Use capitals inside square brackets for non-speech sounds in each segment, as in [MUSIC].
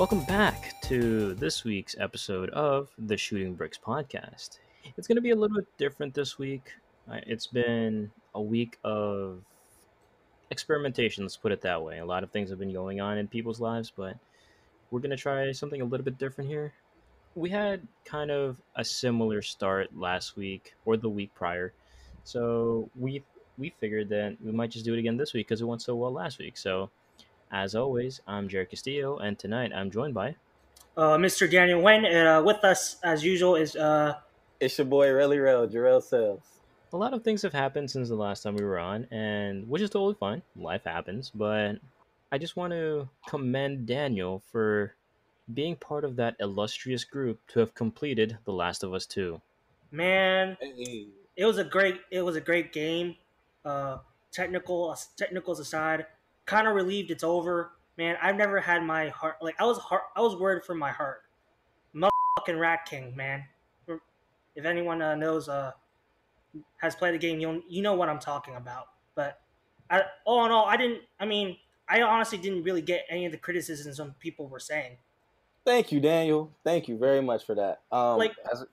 Welcome back to this week's episode of the Shooting Bricks podcast. It's going to be a little bit different this week. Uh, It's been a week of experimentation, let's put it that way. A lot of things have been going on in people's lives, but we're going to try something a little bit different here. We had kind of a similar start last week or the week prior. So we we figured that we might just do it again this week because it went so well last week. So as always, I'm Jarrod Castillo, and tonight I'm joined by uh, Mr. Daniel Wen. Uh, with us, as usual, is uh, It's your boy Relly Rel, Gerrel Sells. a lot of things have happened since the last time we were on, and which is totally fine. Life happens, but I just want to commend Daniel for being part of that illustrious group to have completed The Last of Us 2. man. It was a great. It was a great game. Uh, technical technicals aside, kind of relieved it's over. Man, I've never had my heart like I was heart, I was worried for my heart. Fucking Rat King, man. If anyone uh, knows, uh, has played the game, you you know what I'm talking about. But I, all in all, I didn't. I mean, I honestly didn't really get any of the criticisms some people were saying. Thank you, Daniel. Thank you very much for that. Um, Like- as-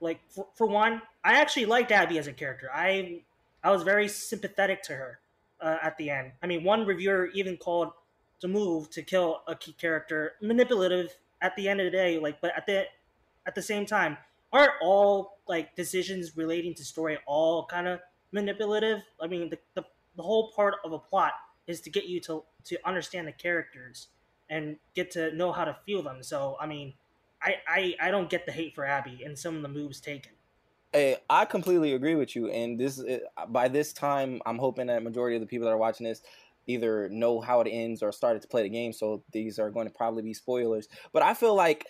like for, for one i actually liked abby as a character i i was very sympathetic to her uh, at the end. I mean one reviewer even called the move to kill a key character manipulative at the end of the day like but at the at the same time aren't all like decisions relating to story all kind of manipulative? I mean the, the the whole part of a plot is to get you to to understand the characters and get to know how to feel them. So i mean I, I, I don't get the hate for Abby and some of the moves taken. Hey, I completely agree with you. And this, eh, by this time, I'm hoping that majority of the people that are watching this either know how it ends or started to play the game. So these are going to probably be spoilers. But I feel like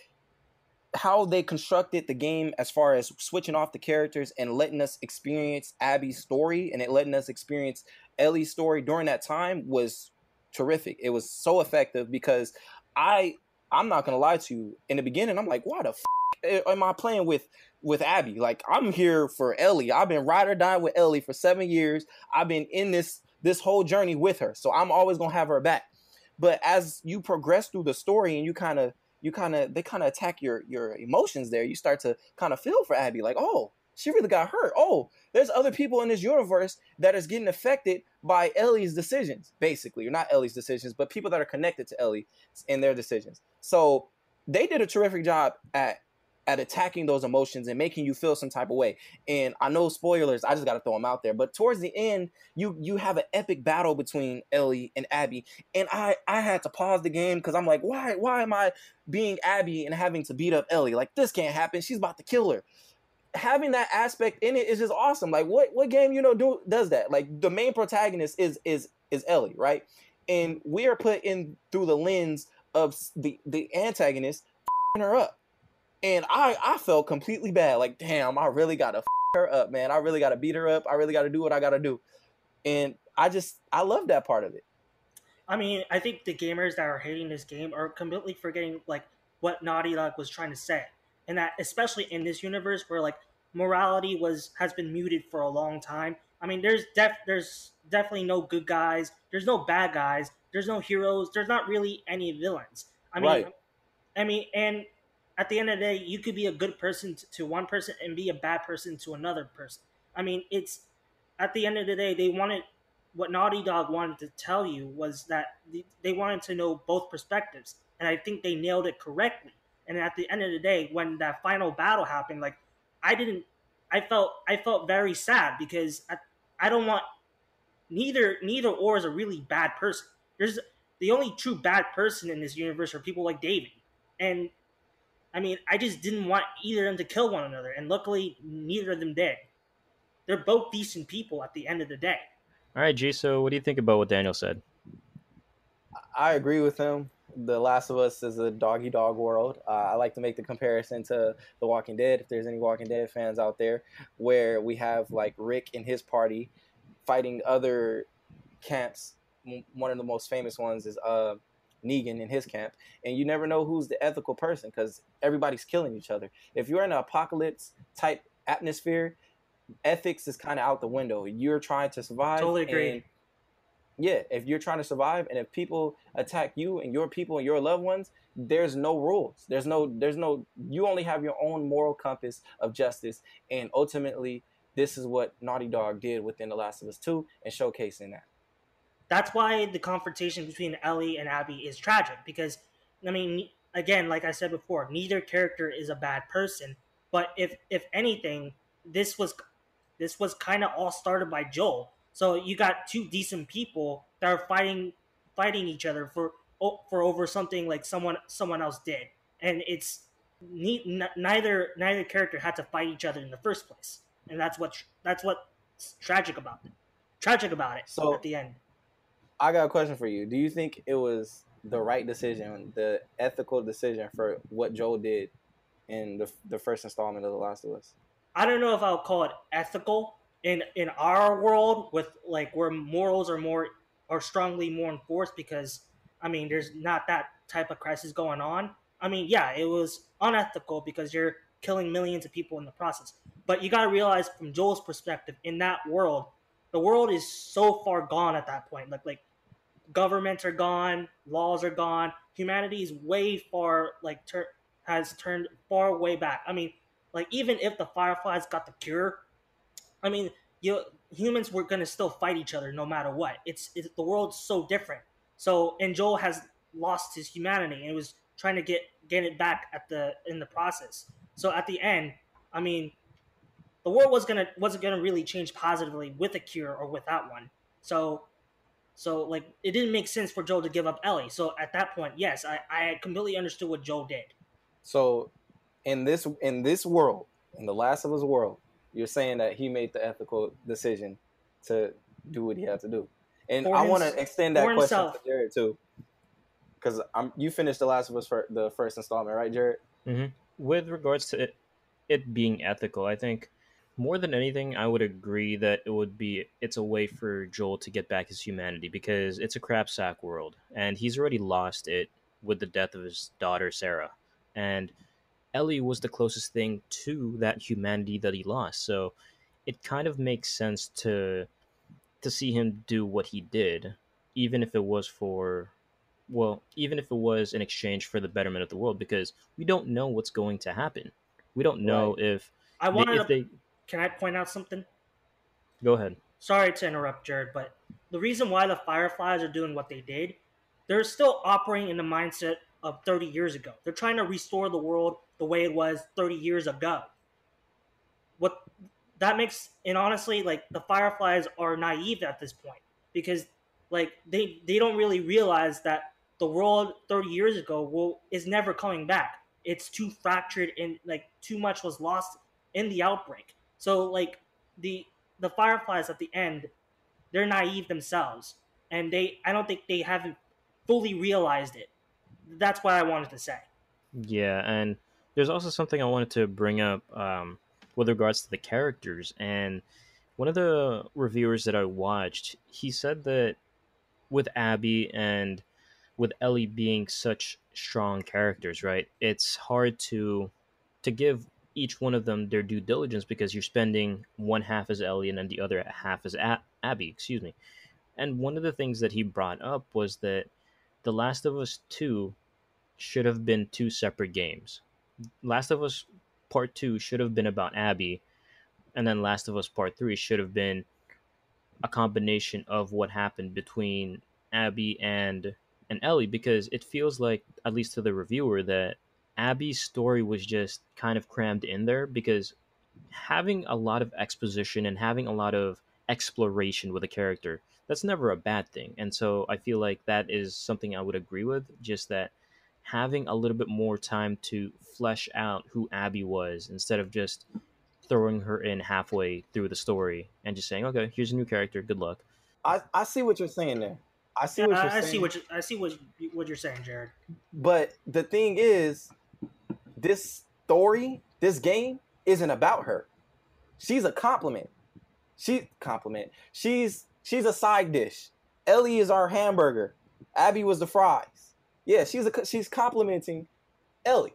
how they constructed the game as far as switching off the characters and letting us experience Abby's story and it letting us experience Ellie's story during that time was terrific. It was so effective because I I'm not gonna lie to you. In the beginning, I'm like, why the f- eh, am I playing with with Abby? Like, I'm here for Ellie. I've been ride or die with Ellie for seven years. I've been in this this whole journey with her, so I'm always gonna have her back. But as you progress through the story and you kind of you kind of they kind of attack your your emotions there, you start to kind of feel for Abby. Like, oh, she really got hurt. Oh, there's other people in this universe that is getting affected by Ellie's decisions, basically, or not Ellie's decisions, but people that are connected to Ellie and their decisions. So they did a terrific job at at attacking those emotions and making you feel some type of way. And I know spoilers, I just got to throw them out there. But towards the end, you you have an epic battle between Ellie and Abby, and I I had to pause the game because I'm like, why why am I being Abby and having to beat up Ellie? Like this can't happen. She's about to kill her. Having that aspect in it is just awesome. Like what what game you know do does that? Like the main protagonist is is is Ellie, right? And we are put in through the lens of the the antagonist her up, and I I felt completely bad. Like damn, I really gotta her up, man. I really gotta beat her up. I really gotta do what I gotta do, and I just I love that part of it. I mean, I think the gamers that are hating this game are completely forgetting like what Naughty Dog was trying to say, and that especially in this universe where like morality was has been muted for a long time. I mean, there's def there's definitely no good guys. There's no bad guys. There's no heroes. There's not really any villains. I mean, Right. I mean, and at the end of the day, you could be a good person to, one person and be a bad person to another person. I mean, it's at the end of the day, they wanted what Naughty Dog wanted to tell you was that they wanted to know both perspectives, and I think they nailed it correctly. And at the end of the day, when that final battle happened, like I didn't, I felt I felt very sad because I, I don't want neither neither or is a really bad person. There's the only true bad person in this universe are people like David, and I mean, I just didn't want either of them to kill one another, and luckily, neither of them did. They're both decent people at the end of the day. All right, G, so what do you think about what Daniel said? I agree with him. The Last of Us is a doggy dog world. Uh, I like to make the comparison to The Walking Dead. If there's any Walking Dead fans out there, where we have like Rick and his party fighting other camps. M- One of the most famous ones is uh, Negan in his camp, and you never know who's the ethical person because everybody's killing each other. If you're in an apocalypse type atmosphere, ethics is kind of out the window. You're trying to survive. Totally agree. and yeah, if you're trying to survive and if people attack you and your people and your loved ones, there's no rules. There's no there's no you only have your own moral compass of justice and ultimately this is what Naughty Dog did within The Last of Us 2 and showcasing that. That's why the confrontation between Ellie and Abby is tragic because I mean again, like I said before, neither character is a bad person, but if if anything, this was this was kind of all started by Joel so you got two decent people that are fighting fighting each other for for over something like someone someone else did, and it's neither neither character had to fight each other in the first place, and that's what that's what's tragic about it. Tragic about it. So at the end, I got a question for you. Do you think it was the right decision, the ethical decision for what Joel did in the the first installment of The Last of Us? I don't know if I'll call it ethical in in our world with like where morals are more are strongly more enforced because I mean there's not that type of crisis going on. I mean, yeah, it was unethical because you're killing millions of people in the process. But you got to realize from Joel's perspective in that world, the world is so far gone at that point. Like like governments are gone, laws are gone, humanity is way far like tur- has turned far way back. I mean, like even if the Fireflies got the cure, I mean, you humans were gonna still fight each other no matter what. It's, it's the world's so different. So and Joel has lost his humanity and was trying to get get it back at the in the process. So at the end, I mean, the world was gonna wasn't gonna really change positively with a cure or without one. So so like it didn't make sense for Joel to give up Ellie. So at that point, yes, I, I completely understood what Joel did. So in this in this world, in the Last of Us world, you're saying that he made the ethical decision to do what he had to do. And for I want to extend that question himself. to Jarrod too, because I'm you finished the Last of Us for the first installment, right, Jarrod? Mm-hmm. With regards to it, it being ethical, I think more than anything, I would agree that it would be it's a way for Joel to get back his humanity because it's a crap sack world, and he's already lost it with the death of his daughter Sarah, and Ellie was the closest thing to that humanity that he lost. So it kind of makes sense to to see him do what he did, even if it was for well, even if it was in exchange for the betterment of the world, because we don't know what's going to happen. We don't know right. if I wanted. They, if they, can I point out something? Go ahead. Sorry to interrupt, Jarrod, but the reason why the Fireflies are doing what they did, they're still operating in the mindset of 30 years ago. They're trying to restore the world the way it was 30 years ago. What that makes and honestly like the fireflies are naive at this point because like they they don't really realize that the world 30 years ago will is never coming back. It's too fractured and like too much was lost in the outbreak. So like the the fireflies at the end they're naive themselves and they I don't think they haven't fully realized it that's what I wanted to say. Yeah, and there's also something I wanted to bring up um, with regards to the characters. And one of the reviewers that I watched, he said that with Abby and with Ellie being such strong characters, right? It's hard to to give each one of them their due diligence because you're spending one half as Ellie and then the other half as A- Abby, excuse me. And one of the things that he brought up was that the Last of Us 2 should have been two separate games. Last of Us Part 2 should have been about Abby, and then Last of Us Part 3 should have been a combination of what happened between Abby and and Ellie because it feels like at least to the reviewer that Abby's story was just kind of crammed in there because having a lot of exposition and having a lot of exploration with a character that's never a bad thing. And so I feel like that is something I would agree with. Just that having a little bit more time to flesh out who Abby was instead of just throwing her in halfway through the story and just saying, "Okay, here's a new character. Good luck." I, I see what you're saying there. I see what you're I, saying. I see what you, I see what what you're saying, Jarrod. But the thing is, this story, this game, isn't about her. She's a compliment. She compliment. She's She's a side dish. Ellie is our hamburger. Abby was the fries. Yeah, she's a she's complimenting Ellie.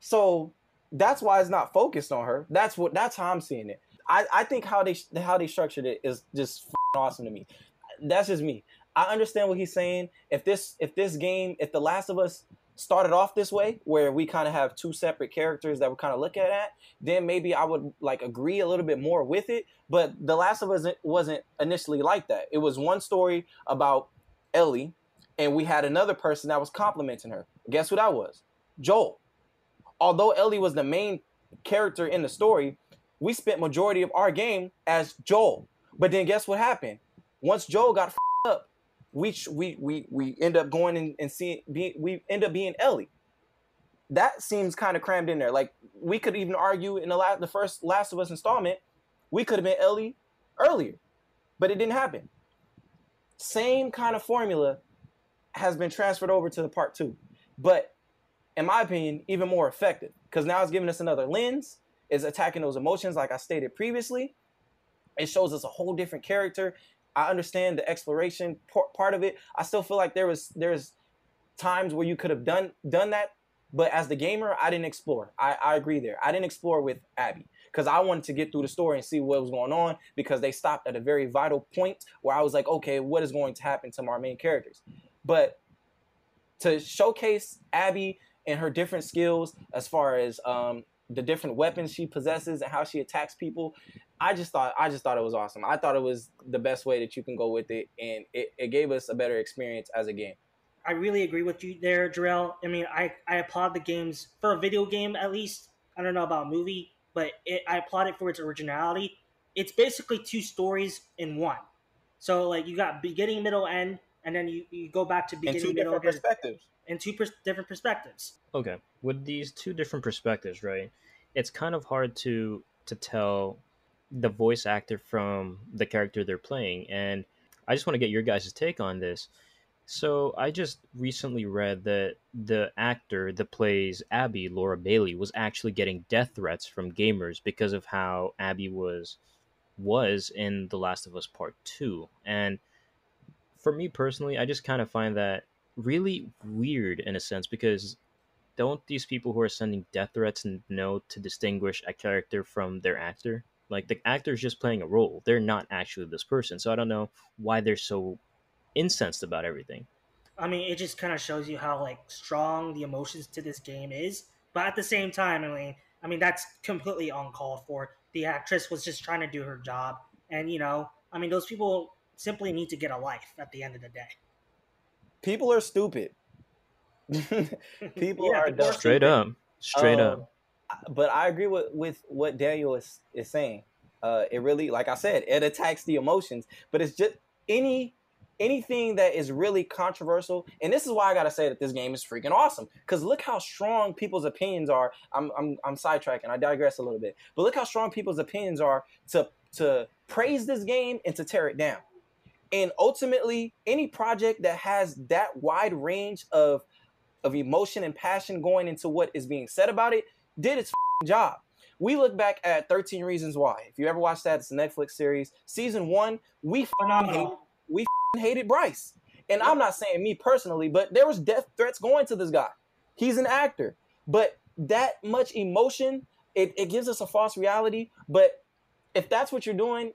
So that's why it's not focused on her. That's what that's how I'm seeing it. I, I think how they how they structured it is just awesome to me. That's just me. I understand what he's saying. If this if this game, if The Last of Us started off this way, where we kind of have two separate characters that we're kind of looking at, then maybe I would like agree a little bit more with it. But The Last of Us wasn't initially like that. It was one story about Ellie, and we had another person that was complimenting her. Guess who that was? Joel. Although Ellie was the main character in the story, we spent majority of our game as Joel. But then guess what happened? Once Joel got we we we we end up going and, and seeing we end up being Ellie. That seems kind of crammed in there. Like we could even argue in the last the first Last of Us installment, we could have been Ellie earlier, but it didn't happen. Same kind of formula has been transferred over to the part two, but in my opinion, even more effective because now it's giving us another lens. Is attacking those emotions, like I stated previously. It shows us a whole different character. I understand the exploration part of it. I still feel like there was there's times where you could have done done that, but as the gamer, I didn't explore. I, I agree there. I didn't explore with Abby because I wanted to get through the story and see what was going on because they stopped at a very vital point where I was like, okay, what is going to happen to our main characters? But to showcase Abby and her different skills as far as um, the different weapons she possesses and how she attacks people. I just thought I just thought it was awesome. I thought it was the best way that you can go with it, and it, it gave us a better experience as a game. I really agree with you there, Gerrel. I mean, I, I applaud the games for a video game at least. I don't know about movie, but it, I applaud it for its originality. It's basically two stories in one. So like you got beginning, middle, end, and then you, you go back to beginning, and two middle, different perspectives and two different perspectives. Okay, with these two different perspectives, right? It's kind of hard to to tell the voice actor from the character they're playing, and I just want to get your guys' take on this. So I just recently read that the actor that plays Abby, Laura Bailey, was actually getting death threats from gamers because of how Abby was was in The Last of Us Part 2. And for me personally, I just kind of find that really weird in a sense because don't these people who are sending death threats know to distinguish a character from their actor? Like the actor is just playing a role; they're not actually this person. So I don't know why they're so incensed about everything. I mean, it just kind of shows you how like strong the emotions to this game is. But at the same time, I mean, I mean that's completely uncalled for. The actress was just trying to do her job, and you know, I mean, those people simply need to get a life at the end of the day people are stupid. [LAUGHS] people yeah, are dumb. straight up, straight um, up. But I agree with with what Daniel is is saying. Uh, it really, like I said, it attacks the emotions. But it's just any anything that is really controversial. And this is why I gotta say that this game is freaking awesome. Because look how strong people's opinions are. I'm I'm I'm sidetracking. I digress a little bit. But look how strong people's opinions are to to praise this game and to tear it down. And ultimately, any project that has that wide range of of emotion and passion going into what is being said about it did its job. We look back at 13 Reasons Why. If you ever watched that, it's a Netflix series. Season one, we hate, we hated Bryce. And I'm not saying me personally, but there was death threats going to this guy. He's an actor. But that much emotion, it, it gives us a false reality. But if that's what you're doing,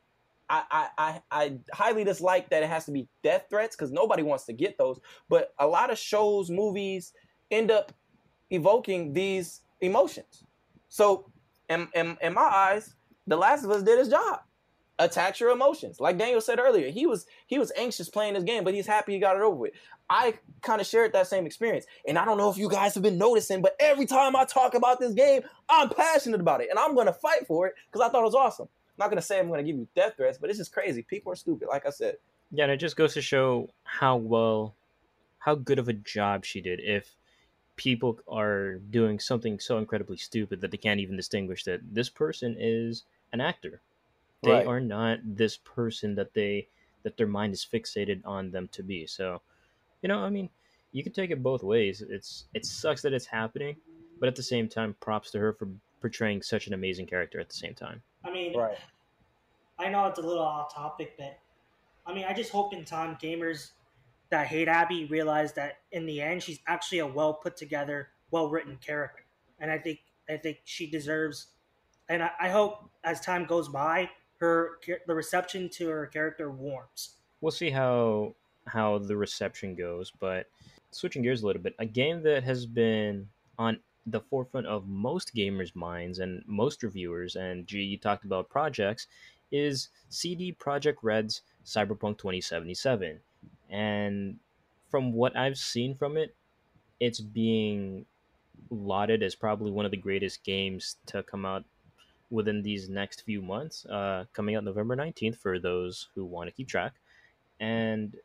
I, I, I highly dislike that it has to be death threats because nobody wants to get those. But a lot of shows, movies end up evoking these emotions. So, in, in, in my eyes, The Last of Us did his job. Attack your emotions. Like Daniel said earlier, he was he was anxious playing this game, but he's happy he got it over with. I kind of shared that same experience. And I don't know if you guys have been noticing, but every time I talk about this game, I'm passionate about it. And I'm gonna fight for it because I thought it was awesome not gonna say I'm gonna give you death threats, but it's just crazy. People are stupid, like I said. Yeah, and it just goes to show how well, how good of a job she did. If people are doing something so incredibly stupid that they can't even distinguish that this person is an actor, they right. are not this person that they that their mind is fixated on them to be. So, you know, I mean, you can take it both ways. It's it sucks that it's happening, but at the same time, props to her for portraying such an amazing character at the same time. I mean, right. I know it's a little off topic, but I mean, I just hope in time gamers that hate Abby realize that in the end, she's actually a well put together, well written character, and I think I think she deserves. And I, I hope as time goes by, her the reception to her character warms. We'll see how how the reception goes. But switching gears a little bit, a game that has been on the forefront of most gamers' minds and most reviewers, and G, you talked about projects, is CD Projekt Red's Cyberpunk 2077. And from what I've seen from it, it's being lauded as probably one of the greatest games to come out within these next few months, uh, coming out November 19th for those who want to keep track. And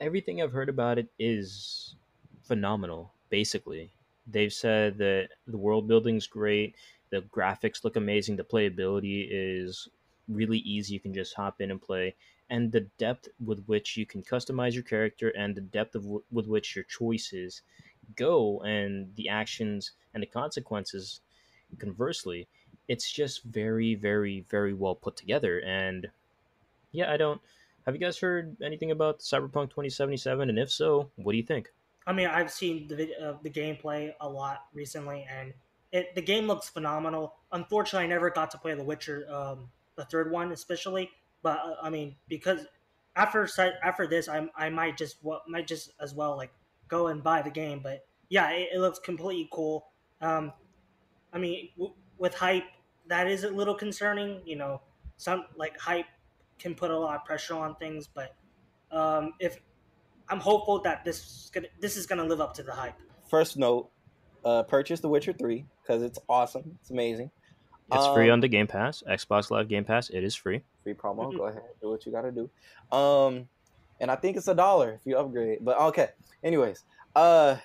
everything I've heard about it is phenomenal, basically. They've said that the world building's great, the graphics look amazing, the playability is really easy. You can just hop in and play. And the depth with which you can customize your character and the depth of w- with which your choices go and the actions and the consequences conversely it's just very very very well put together and yeah i don't have you guys heard anything about cyberpunk 2077 and if so what do you think I mean, I've seen the uh, the gameplay a lot recently, and it, the game looks phenomenal. Unfortunately, I never got to play The Witcher, um, the third one especially. But uh, I mean, because after after this, I I might just what might just as well like go and buy the game. But yeah, it, it looks completely cool. Um, I mean, w- with hype, that is a little concerning. You know, some like hype can put a lot of pressure on things, but um, if I'm hopeful that this is gonna, this is gonna live up to the hype. First note: uh, purchase The Witcher Three because it's awesome. It's amazing. it's free Um, on the game pass xbox live game pass it is free Free promo. Mhm. Go ahead, do what you gotta do. Um, and I think it's a dollar if you upgrade. But okay. Anyways, uh,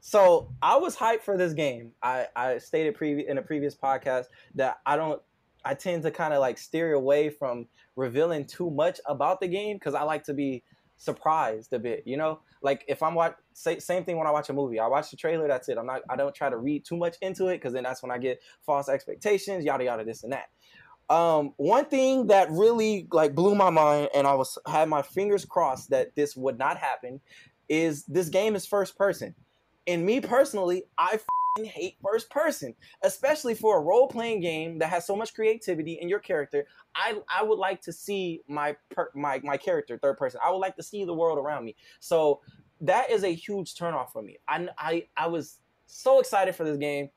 so I was hyped for this game. I I stated previ- in a previous podcast that I don't. I tend to kind of like steer away from revealing too much about the game because I like to be surprised a bit. You know, like if I'm watch say, same thing when I watch a movie. I watch the trailer. That's it. I'm not. I don't try to read too much into it because then that's when I get false expectations. Yada yada. This and that. Um, one thing that really like blew my mind, and I was had my fingers crossed that this would not happen, is this game is first person. And me personally, I hate first person, especially for a role playing game that has so much creativity in your character. I I would like to see my per, my my character third person. I would like to see the world around me. So that is a huge turnoff for me. I I I was so excited for this game,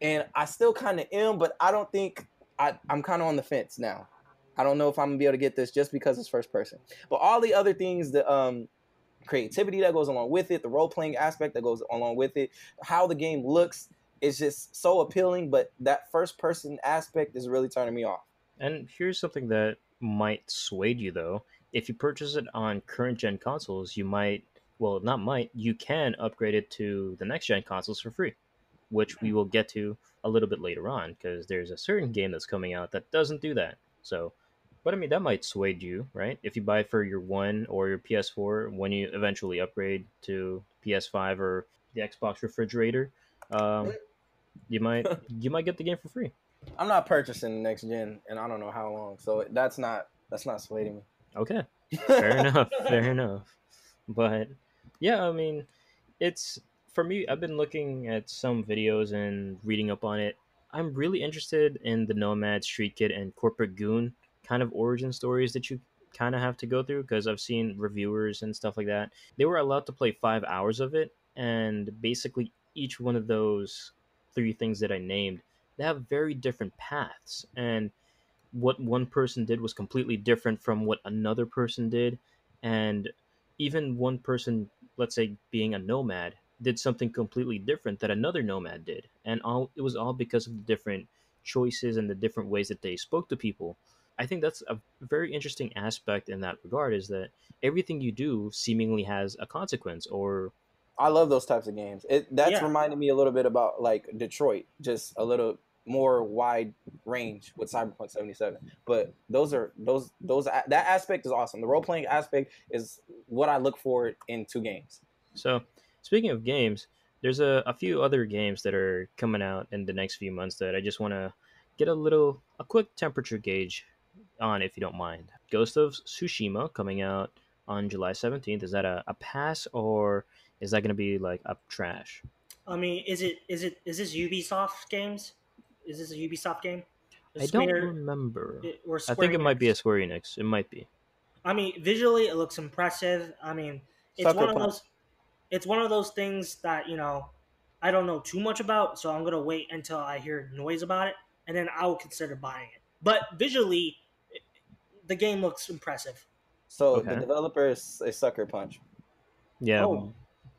and I still kind of am, but I don't think I I'm kind of on the fence now. I don't know if I'm gonna be able to get this just because it's first person. But all the other things, the um creativity that goes along with it, the role playing aspect that goes along with it, how the game looks is just so appealing. But that first person aspect is really turning me off. And here's something that might sway you though. If you purchase it on current gen consoles, you might, well, not might, you can upgrade it to the next gen consoles for free, which we hmm. will get to a little bit later on because there's a certain game that's coming out that doesn't do that. So, but I mean, that might sway you, right? If you buy for your one or your PS4 when you eventually upgrade to PS5 or the Xbox refrigerator, um, you might [LAUGHS] you might get the game for free. I'm not purchasing the next gen, and I don't know how long. So that's not that's not swaying me. Okay. [LAUGHS] fair enough fair enough but yeah i mean it's for me i've been looking at some videos and reading up on it i'm really interested in the nomad street kid and corporate goon kind of origin stories that you kind of have to go through because i've seen reviewers and stuff like that. They were allowed to play five hours of it and basically each one of those three things that i named they have very different paths. And what one person did was completely different from what another person did. And even one person let's say being a nomad did something completely different that another nomad did. And all it was all because of the different choices and the different ways that they spoke to people i think that's a very interesting aspect in that regard is that everything you do seemingly has a consequence or I love those types of games. It that's Yeah. reminded me a little bit about like Detroit, just a little more wide range with Cyberpunk 77. But those are those those that aspect is awesome. The role playing aspect is what I look for in two games. So, speaking of games, there's a, a few other games that are coming out in the next few months that I just want to get a little, a quick temperature gauge on, if you don't mind. Ghost of Tsushima coming out on July 17th. Is that a, a pass or is that going to be like a trash? I mean, is it is it is this Ubisoft games? Is this a Ubisoft game? I don't remember. it- or I Square think it might be a Square Enix. It might be. I mean, visually it looks impressive. I mean, it's Sucker one of Punch. those. It's one of those things that you know, I don't know too much about, so I'm gonna wait until I hear noise about it, and then I will consider buying it. But visually, it- the game looks impressive. So Okay. the developer is, a Sucker Punch. Yeah, Oh.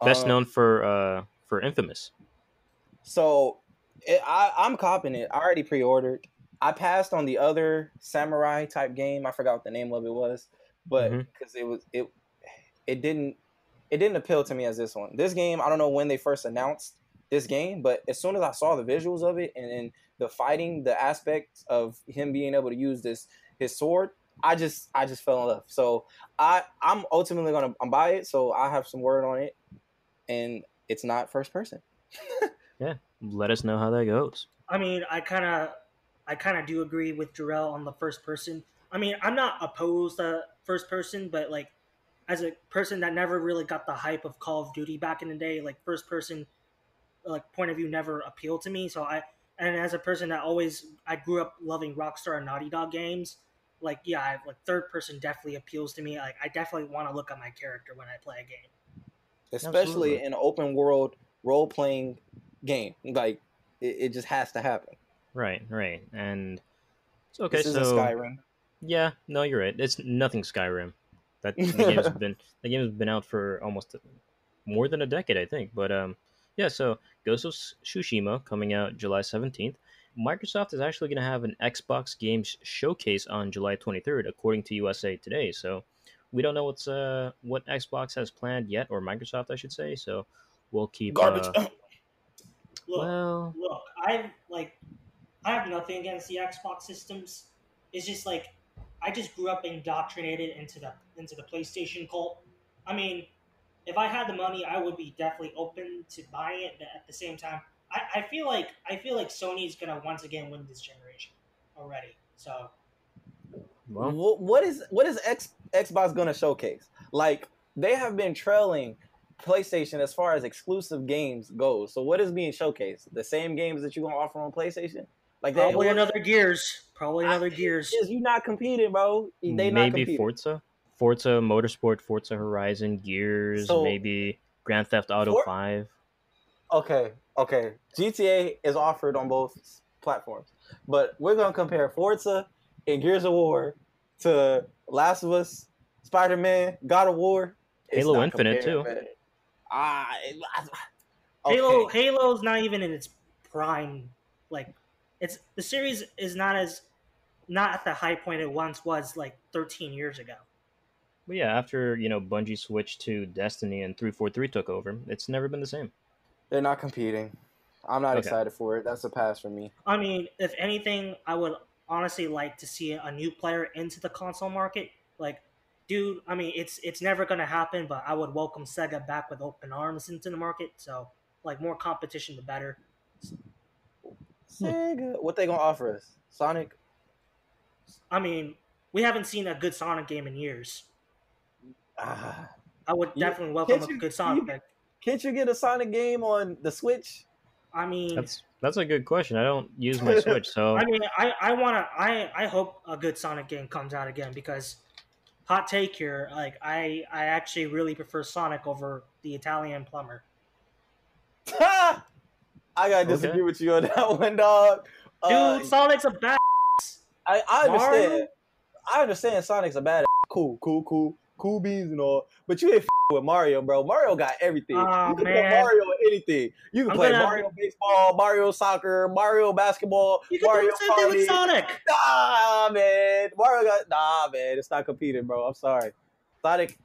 best Um, known for uh for Infamous. So it, I, I'm copping it. I already pre-ordered. I passed on the other samurai type game. I forgot what the name of it was, but because it was it, it didn't it didn't appeal to me as this one. This game, I don't know when they first announced this game, but as soon as I saw the visuals of it and then the fighting, the aspects of him being able to use this his sword, I just I just fell in love. So I I'm ultimately gonna I'm buy it. So I have some word on it, and it's not first person. [LAUGHS] Yeah, let us know how that goes. I mean, I kind of, I kind of do agree with Gerrel on the first person. I mean, I'm not opposed to first person, but like, as a person that never really got the hype of Call of Duty back in the day, like first person, like point of view never appealed to me. So I, and as a person that always, I grew up loving Rockstar and Naughty Dog games. Like, yeah, I, like third person definitely appeals to me. Like, I definitely want to look at my character when I play a game. especially Absolutely. in an open world role playing game. Like it, it just has to happen. Right, right, and so okay, this isn't so Skyrim. yeah, no, you're right. It's nothing Skyrim. That [LAUGHS] the game has been the game has been out for almost more than a decade, I think. But um, yeah. So Ghost of Tsushima coming out July seventeenth. Microsoft is actually going to have an Xbox Games showcase on July twenty third, according to USA Today. So we don't know what's uh what Xbox has planned yet, or Microsoft, I should say. So we'll keep Garbage. uh, [LAUGHS] Look, well, look, I like I have nothing against the Xbox systems. It's just like I just grew up indoctrinated into the into the PlayStation cult. I mean, if I had the money, I would be definitely open to buying it. But at the same time, I, I feel like I feel like Sony's gonna once again win this generation already. So well, what is what is X, Xbox going to showcase? Like they have been trailing PlayStation as far as exclusive games goes. So what is being showcased? The same games that you going to offer on PlayStation? Like they, probably what- another Gears. Probably I- another Gears. is you not competing, bro. They not maybe competing. Forza, Forza Motorsport, Forza Horizon, Gears, So- maybe Grand Theft Auto For- Five. Okay, okay. GTA is offered on both platforms, but we're gonna compare Forza and Gears of War to Last of Us, Spider Man, God of War. Halo Infinite, too. Ah, it- okay. Halo Halo's not even in its prime. Like it's the series is not as not at the high point it once was like 13 years ago. But yeah, after you know Bungie switched to Destiny and three four three took over, it's never been the same. They're not competing. I'm not Okay. excited for it. That's a pass for me. I mean, if anything, I would honestly like to see a new player into the console market. Like, dude, I mean, it's it's never gonna happen, but I would welcome Sega back with open arms into the market. So, like, more competition, the better. Sega. What they gonna offer us? Sonic. I mean, we haven't seen a good Sonic game in years. Ah. I would You- definitely welcome can't a you- good Sonic. you- game. Can't you get a Sonic game on the Switch? I mean, That's that's a good question. I don't use my Switch, so [LAUGHS] I mean, I I want to I I hope a good Sonic game comes out again because hot take here, like I I actually really prefer Sonic over the Italian plumber. [LAUGHS] I gotta disagree Okay. with you on that one, dog. Dude, Uh, Sonic's a bad. I, I understand. Mario? I understand Sonic's a bad cool, cool, cool, cool beans and all, but you ain't f- with Mario, bro. Mario got everything. Aw, you can man. play Mario anything. You can I'm play gonna- Mario baseball, Mario soccer, Mario basketball, You can Mario do the same thing with Sonic. Nah, man. Mario got nah, man. It's not competing, bro. I'm sorry. Sonic.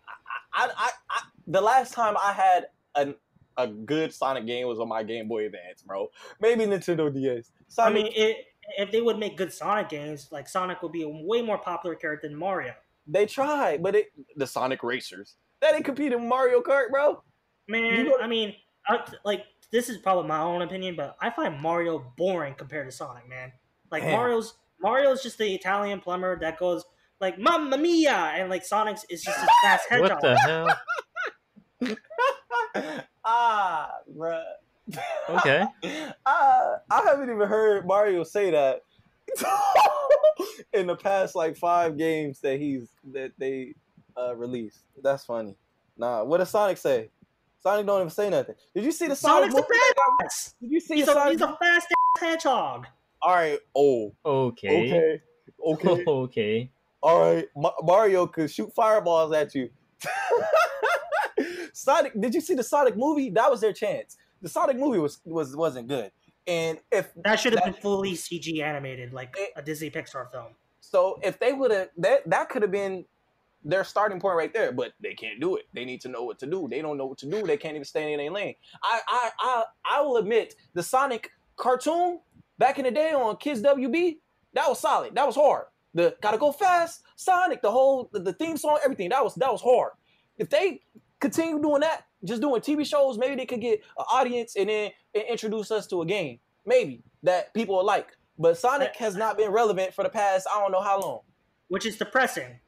I, I, I, the last time I had an a good Sonic game was on my Game Boy Advance, bro. Maybe Nintendo DS. I mean, it, if they would make good Sonic games, like Sonic would be a way more popular character than Mario. They tried, but it the Sonic Racers that ain't competing with Mario Kart, bro. Man, You go- I mean, I, like this is probably my own opinion, but I find Mario boring compared to Sonic. Man, like Man. Mario's Mario's just the Italian plumber that goes like "Mamma Mia," and like Sonic's is just a fast hedgehog. what the hell? [LAUGHS] ah, bruh. Okay. I [LAUGHS] I haven't even heard Mario say that [LAUGHS] in the past like five games that he's that they uh, released. That's funny. Nah, what does Sonic say? Sonic don't even say nothing. Did you see the Sonic? Sonic's a movie? badass. Did you see He's a, Sonic? he's a fast ass hedgehog. All right. Oh. Okay. Okay. Okay. [LAUGHS] okay. All right. Ma- Mario could shoot fireballs at you. [LAUGHS] Sonic. Did you see the Sonic movie? That was their chance. The Sonic movie was was wasn't good. And if That should have been fully CG animated, like It- a Disney Pixar film. so, if they would have that that could have been their starting point right there. But they can't do it. They need to know what to do. They don't know what to do. They can't even stay in their lane. I I I I will admit the Sonic cartoon back in the day on Kids WB that was solid. That was hard. The gotta go fast, Sonic, the whole the, the theme song, everything that was that was hard. If they continue doing that, just doing TV shows, maybe they could get an audience and then and introduce us to a game, maybe that people will like. But Sonic has not been relevant for the past I don't know how long. which is depressing.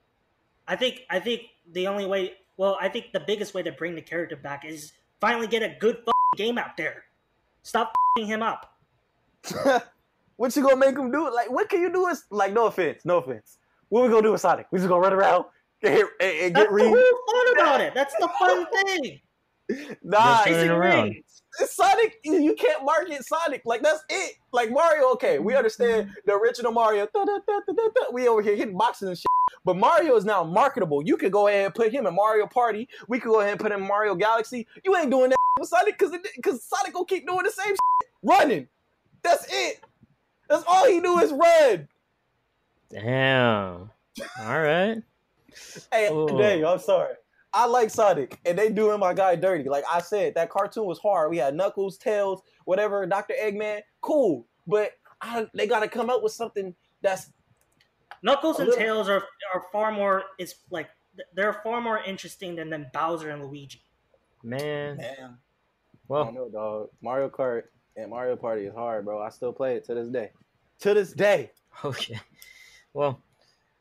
I think I think the only way, well, I think the biggest way to bring the character back is finally get a good f***ing game out there. Stop f***ing him up. [LAUGHS] what you gonna make him do? Like, what can you do? Is like, no offense, no offense. What we gonna do with Sonic? We just gonna run around [LAUGHS] and, and, and That's get the re. whole fun about it. That's the fun [LAUGHS] thing. [LAUGHS] Nah, Just running around. it's Sonic. You can't market Sonic like that's it. Like Mario, okay, we understand the original Mario. da, da, da, We over here hitting boxes and shit. But Mario is now marketable. You could go ahead and put him in Mario Party. We could go ahead and put him in Mario Galaxy. You ain't doing that [LAUGHS] with Sonic because because Sonic gonna keep doing the same shit. running. That's it. That's all he do is run. Damn. All right. Hey, Oh. dang, I'm sorry. I like Sonic, and they doing my guy dirty. Like I said, that cartoon was hard. We had Knuckles, Tails, whatever, Dr. Eggman, cool. But I, they got to come up with something that's Knuckles and little- Tails are are far more. is like they're far more interesting than than Bowser and Luigi. Man. man. I don't Well, know, dog. Mario Kart and Mario Party is hard, bro. I still play it to this day. To this day. [LAUGHS] okay. Well,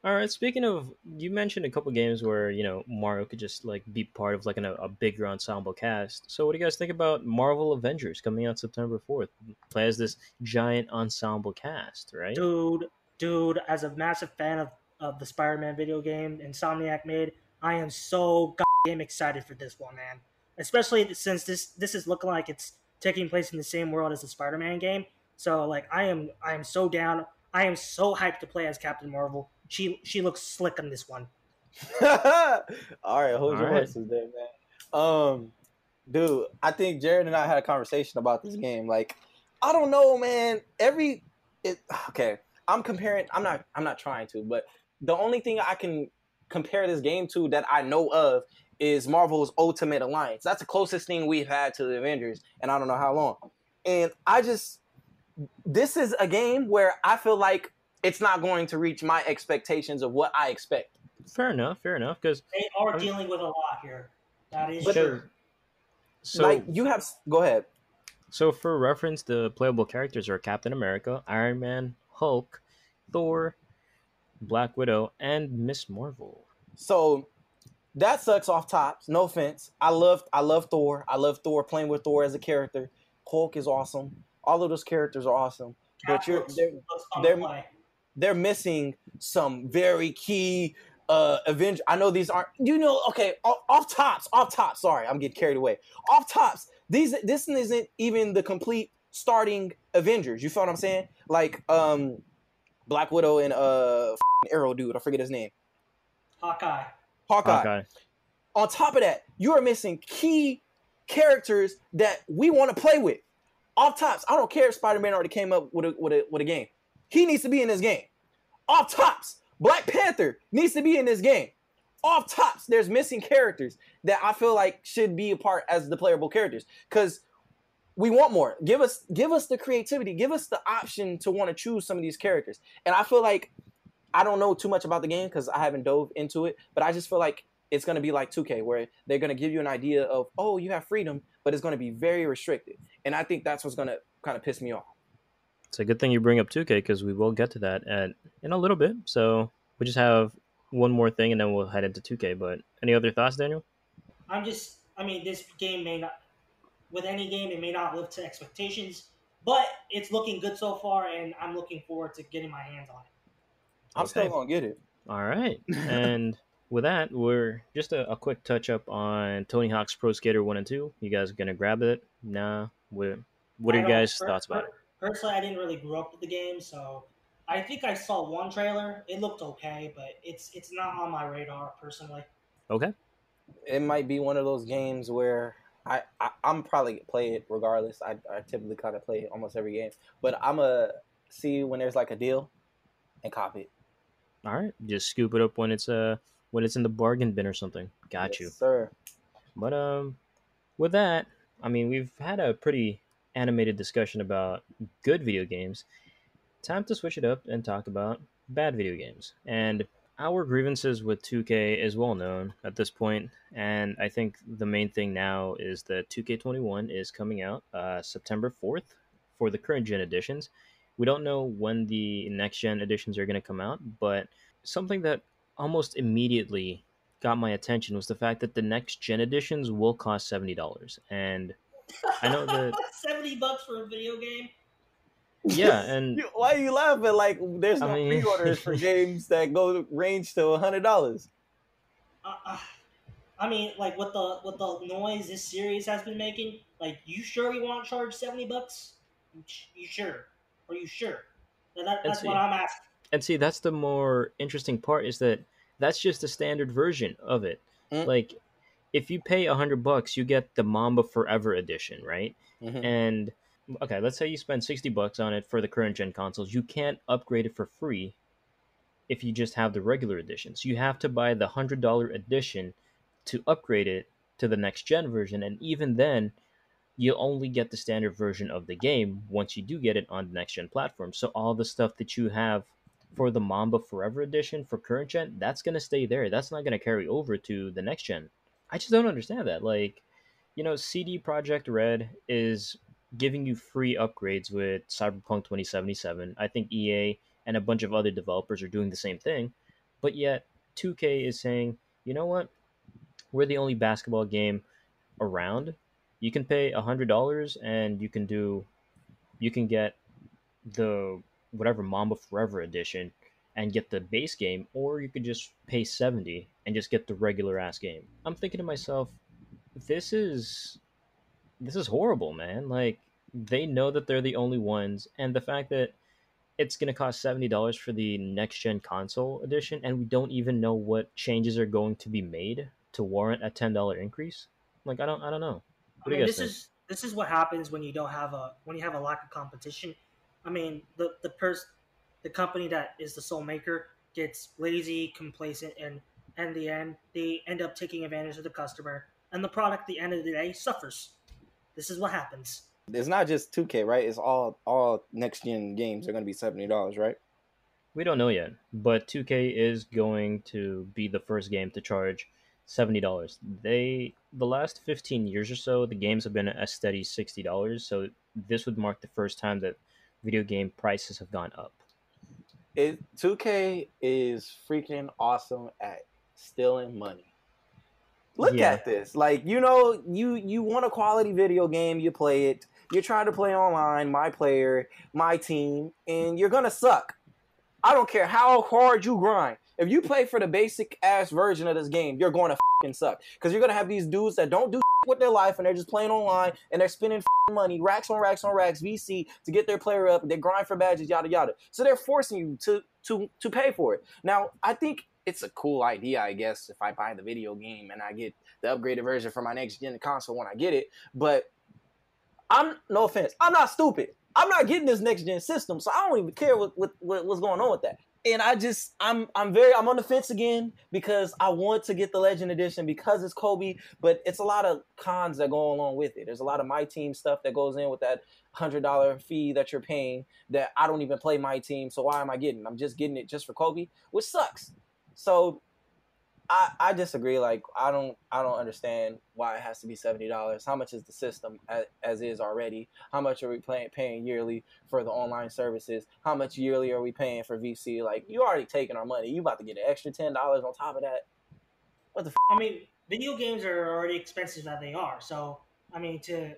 all right. Speaking of, you mentioned a couple games where you know Mario could just like be part of like an, a bigger ensemble cast. So, what do you guys think about Marvel Avengers coming out September fourth? Play as this giant ensemble cast, right? Dude, dude, as a massive fan of, of the Spider-Man video game Insomniac made, I am so goddamn excited for this one, man. Especially since this this is looking like it's taking place in the same world as the Spider-Man game. So like I am I am so down. I am so hyped to play as Captain Marvel. She she looks slick in this one. [LAUGHS] All right, hold your All right. horses there, man. Um, dude, I think Jarrod and I had a conversation about this game. Like, I don't know, man. Every it [SIGHS] okay. I'm comparing. I'm not. I'm not trying to, but the only thing I can compare this game to that I know of is Marvel's Ultimate Alliance. That's the closest thing we've had to the Avengers, and I don't know how long. And I just, this is a game where I feel like it's not going to reach my expectations of what I expect. Fair enough. Fair enough. Because They are I'm- dealing with a lot here. That is But- true. so like you have, go ahead. So, for reference, the playable characters are Captain America, Iron Man, Hulk, Thor, Black Widow, and Miss Marvel. So that sucks off tops. No offense. I love I love Thor. I love Thor playing with Thor as a character. Hulk is awesome. All of those characters are awesome. But you're looks- they're, looks they're- to play. They're missing some very key uh Avenger. I know these aren't you know okay off, off tops off tops. Sorry, I'm getting carried away. Off tops. These this isn't even the complete starting Avengers. You feel what I'm saying? Like um Black Widow and uh Arrow dude. I forget his name. Hawkeye. Hawkeye. Hawkeye. on top of that, you are missing key characters that we want to play with. Off tops, I don't care if Spider Man already came up with a, with a with a game. He needs to be in this game. Off tops, Black Panther needs to be in this game. Off tops, there's missing characters that I feel like should be a part as the playable characters because we want more. Give us give us the creativity. Give us the option to want to choose some of these characters. And I feel like I don't know too much about the game because I haven't dove into it, but I just feel like it's going to be like 2K, where they're going to give you an idea of, oh, you have freedom, but it's going to be very restricted. And I think that's what's going to kind of piss me off. It's a good thing you bring up 2K because we will get to that at, in a little bit. So, we just have one more thing and then we'll head into 2K. But any other thoughts, Daniel? I'm just, I mean, this game may not, with any game, it may not live to expectations, but it's looking good so far, and I'm looking forward to getting my hands on it. I'm still going to get it. All right. [LAUGHS] and with that, we're just a, a quick touch up on Tony Hawk's Pro Skater One and Two. You guys gonna grab it? Nah. What What are I your guys' per- thoughts about per- it? Personally, I didn't really grow up with the game, so I think I saw one trailer. It looked okay, but it's it's not on my radar personally. Okay. it might be one of those games where I, I I'm probably play it regardless. I, I typically kind of play almost every game, but I'm a see when there's like a deal and copy it. All right. Just scoop it up when it's uh when it's in the bargain bin or something. Got Yes, you. sir. But um, with that, I mean, we've had a pretty animated discussion about good video games. Time to switch it up and talk about bad video games. And our grievances with 2K is well known at this point, and I think the main thing now is that 2K21 is coming out uh, September 4th for the current gen editions. We don't know when the next gen editions are going to come out, but something that almost immediately got my attention was the fact that the next gen editions will cost seventy dollars, and I know that- [LAUGHS] seventy bucks for a video game. yeah, [LAUGHS] and Why are you laughing? Like there's I no mean- pre-orders for [LAUGHS] games that go range to hundred dollars. Uh, uh, I mean, like with the with the noise this series has been making, like you sure you want to charge seventy bucks? You You sure? Are you sure? That, that- And that's see- what I'm asking. and see that's the more interesting part is that that's just the standard version of it. Mm. Like, if you pay a hundred bucks, you get the Mamba Forever edition, right? Mhm. And okay, let's say you spend 60 bucks on it for the current gen consoles. You can't upgrade it for free if you just have the regular edition. So you have to buy the $100 edition to upgrade it to the next gen version. And even then, you only get the standard version of the game once you do get it on the next gen platform. So all the stuff that you have for the Mamba Forever edition for current gen, that's going to stay there. That's not going to carry over to the next gen. I just don't understand that. Like, you know, CD Projekt Red is giving you free upgrades with Cyberpunk 2077. I think EA and a bunch of other developers are doing the same thing, but yet 2K is saying, you know what? We're the only basketball game around. You can pay $100 and you can do, you can get the whatever Mamba Forever edition and get the base game, or you could just pay 70 and just get the regular ass game. I'm thinking to myself, this is this is horrible, man. Like they know that they're the only ones, and the fact that it's gonna cost seventy dollars for the next gen console edition, and we don't even know what changes are going to be made to warrant a ten dollar increase. Like I don't, I don't know. I What do you mean, this think? is this is what happens when you don't have a when you have a lack of competition. I mean, the the person, the company that is the sole maker gets lazy, complacent, and in the end, they end up taking advantage of the customer, and the product, at the end of the day, suffers. This is what happens. It's not just 2K, right? It's all all next gen games are going to be seventy dollars, right? We don't know yet, but 2K is going to be the first game to charge seventy dollars. They the last fifteen years or so, the games have been a steady sixty dollars. So this would mark the first time that video game prices have gone up. It 2K is freaking awesome at stealing money. Look Yeah. at this. Like, you know, you you want a quality video game, you play it. You're trying to play online, my player, my team, and you're going to suck. I don't care how hard you grind. If you play for the basic ass version of this game, you're going to fucking suck because you're going to have these dudes that don't do with their life and they're just playing online and they're spending money, racks on racks on racks, VC to get their player up. They grind for badges, yada yada. So they're forcing you to to to pay for it. Now, I think it's a cool idea, I guess, if I buy the video game and I get the upgraded version for my next gen console when I get it. But I'm no offense, I'm not stupid. I'm not getting this next gen system, so I don't even care what, what, what what's going on with that. And I just I'm I'm very I'm on the fence again because I want to get the Legend Edition because it's Kobe, but it's a lot of cons that go along with it. There's a lot of my team stuff that goes in with that hundred dollar fee that you're paying that I don't even play my team. So why am I getting? I'm just getting it just for Kobe, which sucks. So I I disagree. Like I don't I don't understand why it has to be seventy dollars. How much is the system as, as is already? How much are we paying paying yearly for the online services? How much yearly are we paying for VC? Like you already taking our money. You about to get an extra ten dollars on top of that? What the? F- I mean, video games are already expensive that they are. So, I mean, to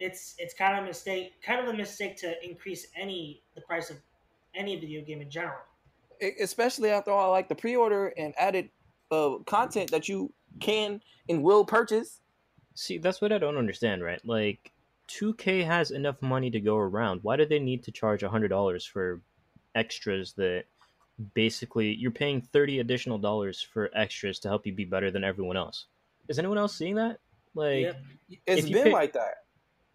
it's it's kind of a mistake, kind of a mistake to increase any the price of any video game in general. Especially after all like the pre-order and added uh, content that you can and will purchase. See, that's what I don't understand, right? Like, 2K has enough money to go around. Why do they need to charge $100 for extras that basically you're paying 30 additional dollars for extras to help you be better than everyone else? Is anyone else seeing that? Like, Yep. It's If you been pay- like that.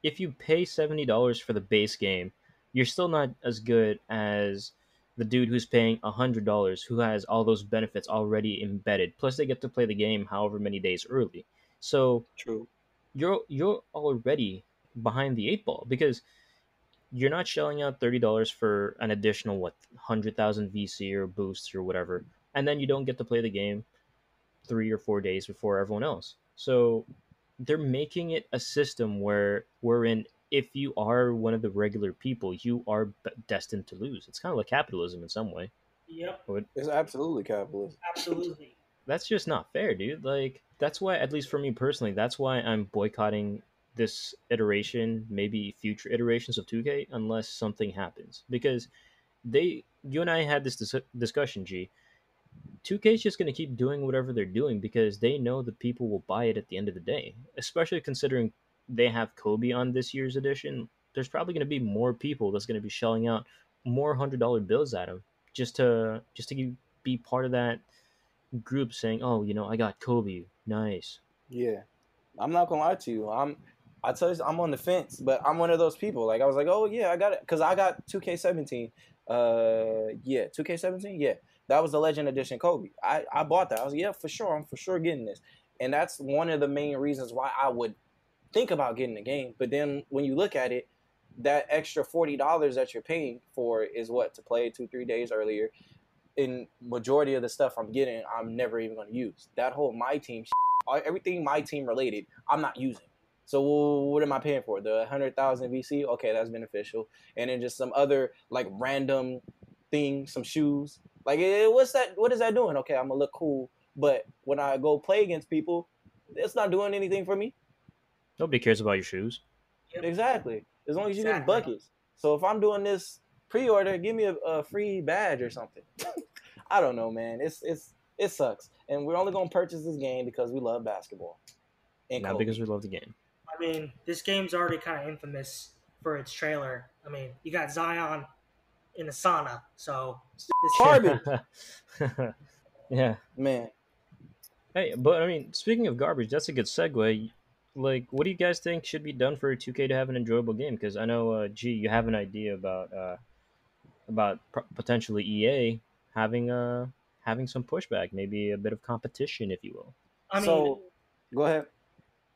if you pay seventy dollars for the base game, you're still not as good as the dude who's paying hundred dollars, who has all those benefits already embedded. Plus, they get to play the game however many days early. So True. you're you're already behind the eight ball because you're not shelling out thirty dollars for an additional what hundred thousand VC or boosts or whatever, and then you don't get to play the game three or four days before everyone else. So they're making it a system where wherein if you are one of the regular people, you are b- destined to lose. It's kind of like capitalism in some way. Yep, It's absolutely capitalism. absolutely. That's just not fair, dude. Like that's why, at least for me personally, that's why I'm boycotting this iteration, maybe future iterations of 2K, unless something happens. Because they, you and I had this dis- discussion, G. 2K is just going to keep doing whatever they're doing because they know the people will buy it at the end of the day. Especially considering they have Kobe on this year's edition. There's probably going to be more people that's going to be shelling out more hundred dollar bills at him just to just to be part of that group saying, "Oh, you know, I got Kobe, nice." Yeah, I'm not gonna lie to you. I'm, I tell you, I'm on the fence, but I'm one of those people. Like I was like, oh yeah, I got it, cause I got 2K17. Uh, yeah, 2K17. Yeah, that was the Legend Edition Kobe. I I bought that. I was like, yeah, for sure. I'm for sure getting this, and that's one of the main reasons why I would think about getting the game. But then when you look at it, that extra forty dollars that you're paying for is what to play two three days earlier. In majority of the stuff I'm getting, I'm never even going to use. That whole my team all- everything my team related, I'm not using. So what am I paying for? The hundred thousand VC? Okay, that's beneficial. And then just some other like random thing, some shoes. Like, eh, what's that? What is that doing? Okay, I'm gonna look cool, but when I go play against people, it's not doing anything for me. Nobody cares about your shoes. Yep. Exactly. As long as you get buckets. So if I'm doing this pre-order, give me a, a free badge or something. [LAUGHS] I don't know, man. It's it's it sucks, and we're only gonna purchase this game because we love basketball. And Not Kobe. because we love the game. I mean, this game's already kind of infamous for its trailer. I mean, you got Zion in a sauna, so this [LAUGHS] Garbage. [LAUGHS] yeah. man. Hey, but I mean, speaking of garbage, that's a good segue. Like, what do you guys think should be done for 2K to have an enjoyable game? Because I know, uh, gee, you have an idea about uh, about p- potentially EA having uh having some pushback, maybe a bit of competition, if you will. I mean, So- Go ahead.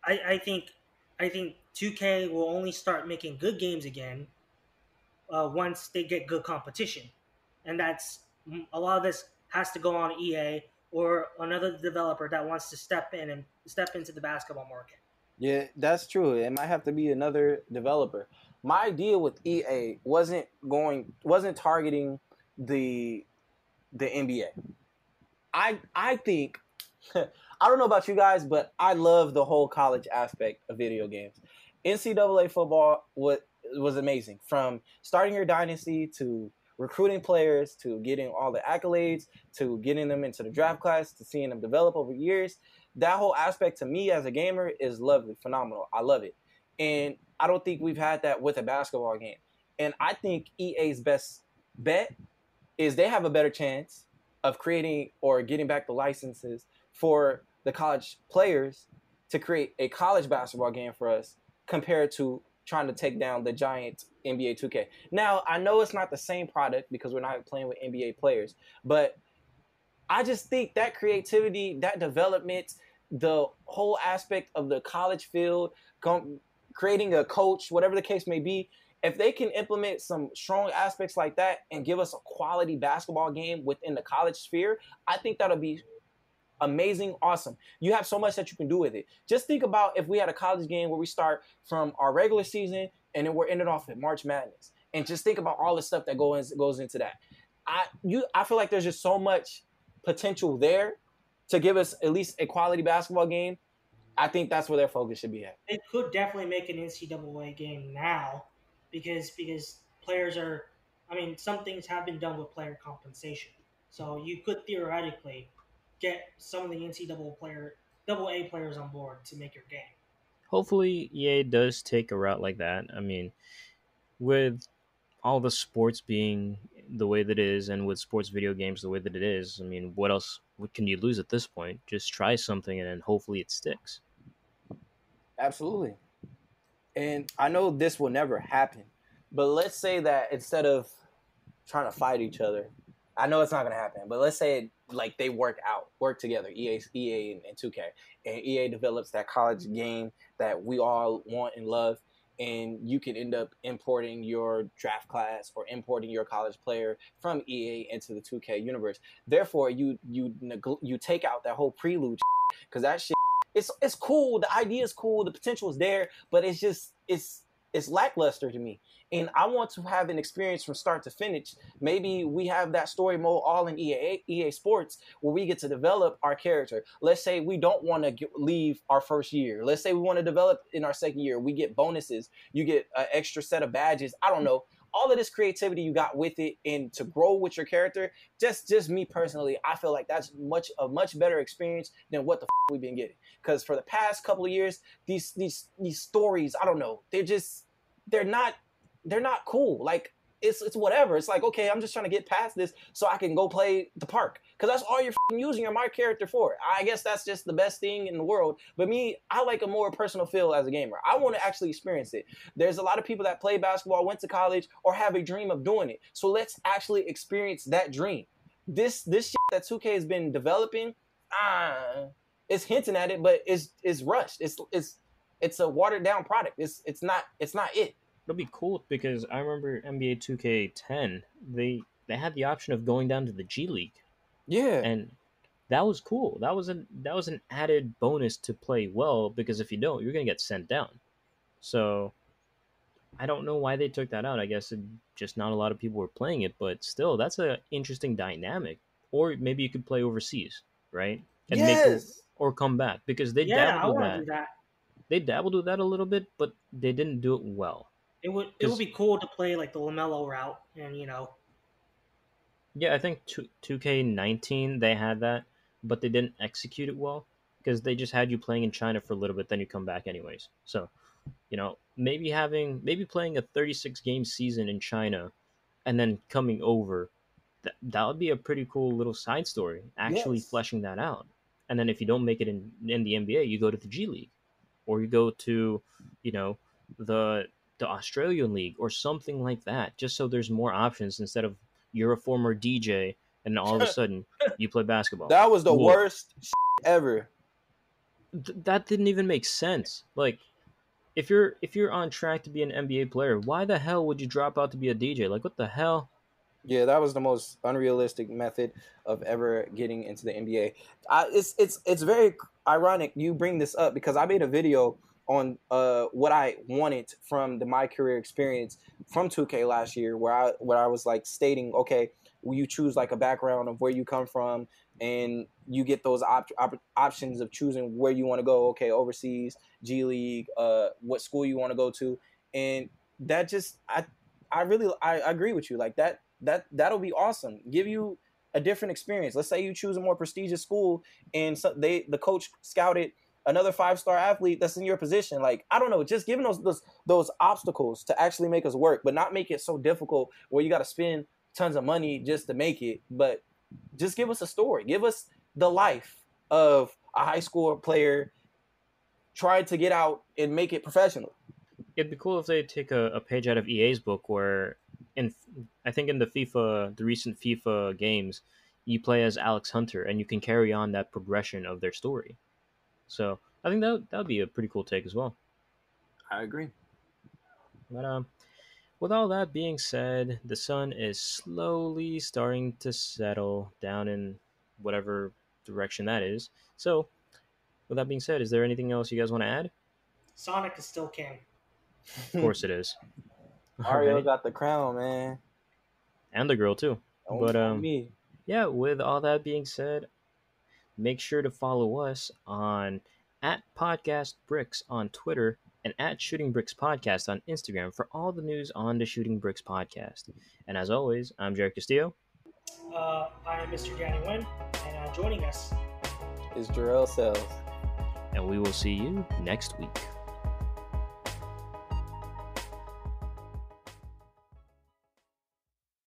I, I think I think 2K will only start making good games again uh, once they get good competition, and that's a lot of this has to go on EA or another developer that wants to step in and step into the basketball market. Yeah, that's true. It might have to be another developer. My deal with EA wasn't going wasn't targeting the the NBA. I I think [LAUGHS] I don't know about you guys, but I love the whole college aspect of video games. NCAA football was was amazing from starting your dynasty to recruiting players to getting all the accolades to getting them into the draft class to seeing them develop over years that whole aspect to me as a gamer is lovely, phenomenal. I love it. And I don't think we've had that with a basketball game. And I think EA's best bet is they have a better chance of creating or getting back the licenses for the college players to create a college basketball game for us compared to trying to take down the giant NBA 2K. Now, I know it's not the same product because we're not playing with NBA players, but I just think that creativity, that development, the whole aspect of the college field, com- creating a coach, whatever the case may be, if they can implement some strong aspects like that and give us a quality basketball game within the college sphere, I think that'll be amazing, awesome. You have so much that you can do with it. Just think about if we had a college game where we start from our regular season and then we're ended off at March Madness. And just think about all the stuff that goes goes into that. I you I feel like there's just so much potential there to give us at least a quality basketball game. I think that's where their focus should be at. It could definitely make an NCAA game now because because players are. I mean, some things have been done with player compensation, so you could theoretically get some of the NCAA player, double A players on board to make your game. Hopefully, EA does take a route like that. I mean, with all the sports being the way that it is, and with sports video games the way that it is, I mean, what else? What can you lose at this point? Just try something, and hopefully it sticks. Absolutely. And I know this will never happen, but let's say that instead of trying to fight each other, I know it's not going to happen, but let's say like they work out, work together, EA, EA and 2K, and EA develops that college game that we all want and love, and you can end up importing your draft class or importing your college player from EA into the 2K universe. Therefore, you you you take out that whole prelude because that shit it's it's cool. The idea is cool. The potential is there, but it's just it's it's lackluster to me. And I want to have an experience from start to finish. Maybe we have that story mode all in EA, EA Sports where we get to develop our character. Let's say we don't want to leave our first year. Let's say we want to develop in our second year. We get bonuses. You get an extra set of badges. I don't know all of this creativity you got with it and to grow with your character just just me personally i feel like that's much a much better experience than what the f- we've been getting because for the past couple of years these these these stories i don't know they're just they're not they're not cool like it's it's whatever. It's like okay, I'm just trying to get past this so I can go play the park because that's all you're using your my character for. I guess that's just the best thing in the world. But me, I like a more personal feel as a gamer. I want to actually experience it. There's a lot of people that play basketball, went to college, or have a dream of doing it. So let's actually experience that dream. This this that 2K has been developing, ah, it's hinting at it, but it's it's rushed. It's it's it's a watered down product. It's it's not it's not it it'll be cool because I remember NBA 2K10. They they had the option of going down to the G League. Yeah, and that was cool. That was an that was an added bonus to play well because if you don't, you're gonna get sent down. So I don't know why they took that out. I guess it, just not a lot of people were playing it, but still, that's an interesting dynamic. Or maybe you could play overseas, right? And yes. make or come back because they yeah, dabbled with that. that. They dabbled with that a little bit, but they didn't do it well. It would it would be cool to play like the LaMelo route, and you know. Yeah, I think two K nineteen they had that, but they didn't execute it well because they just had you playing in China for a little bit, then you come back anyways. So, you know, maybe having maybe playing a thirty six game season in China, and then coming over, that that would be a pretty cool little side story. Actually yes. fleshing that out, and then if you don't make it in in the NBA, you go to the G League, or you go to, you know, the the Australian League or something like that, just so there's more options instead of you're a former DJ and all of a [LAUGHS] sudden you play basketball. That was the worst ever. Th- that didn't even make sense. Like if you're if you're on track to be an NBA player, why the hell would you drop out to be a DJ? Like what the hell? Yeah, that was the most unrealistic method of ever getting into the NBA. I, it's it's it's very ironic you bring this up because I made a video on uh, what I wanted from the my career experience from 2K last year, where I where I was like stating, okay, will you choose like a background of where you come from, and you get those op- op- options of choosing where you want to go. Okay, overseas, G League, uh, what school you want to go to, and that just I I really I, I agree with you. Like that that that'll be awesome. Give you a different experience. Let's say you choose a more prestigious school, and so they the coach scouted another five star athlete that's in your position. Like I don't know, just giving those those those obstacles to actually make us work, but not make it so difficult where you got to spend tons of money just to make it. But just give us a story. Give us the life of a high school player trying to get out and make it professional. It'd be cool if they take a, a page out of EA's book where in I think in the FIFA the recent FIFA games you play as Alex Hunter and you can carry on that progression of their story. So I think that that would be a pretty cool take as well. I agree. But um, with all that being said, the sun is slowly starting to settle down in whatever direction that is. So, with that being said, is there anything else you guys want to add? Sonic is still king. Of course it is. [LAUGHS] Mario right. got the crown, man. And the girl too. Don't but um me. yeah, with all that being said, Make sure to follow us on at Podcast Bricks on Twitter and at Shooting Bricks Podcast on Instagram for all the news on the Shooting Bricks Podcast. And as always, I'm Jarrod Castillo. Uh, I am Mr. Danny Wynn, and uh, joining us is Gerrel Sales. And we will see you next week.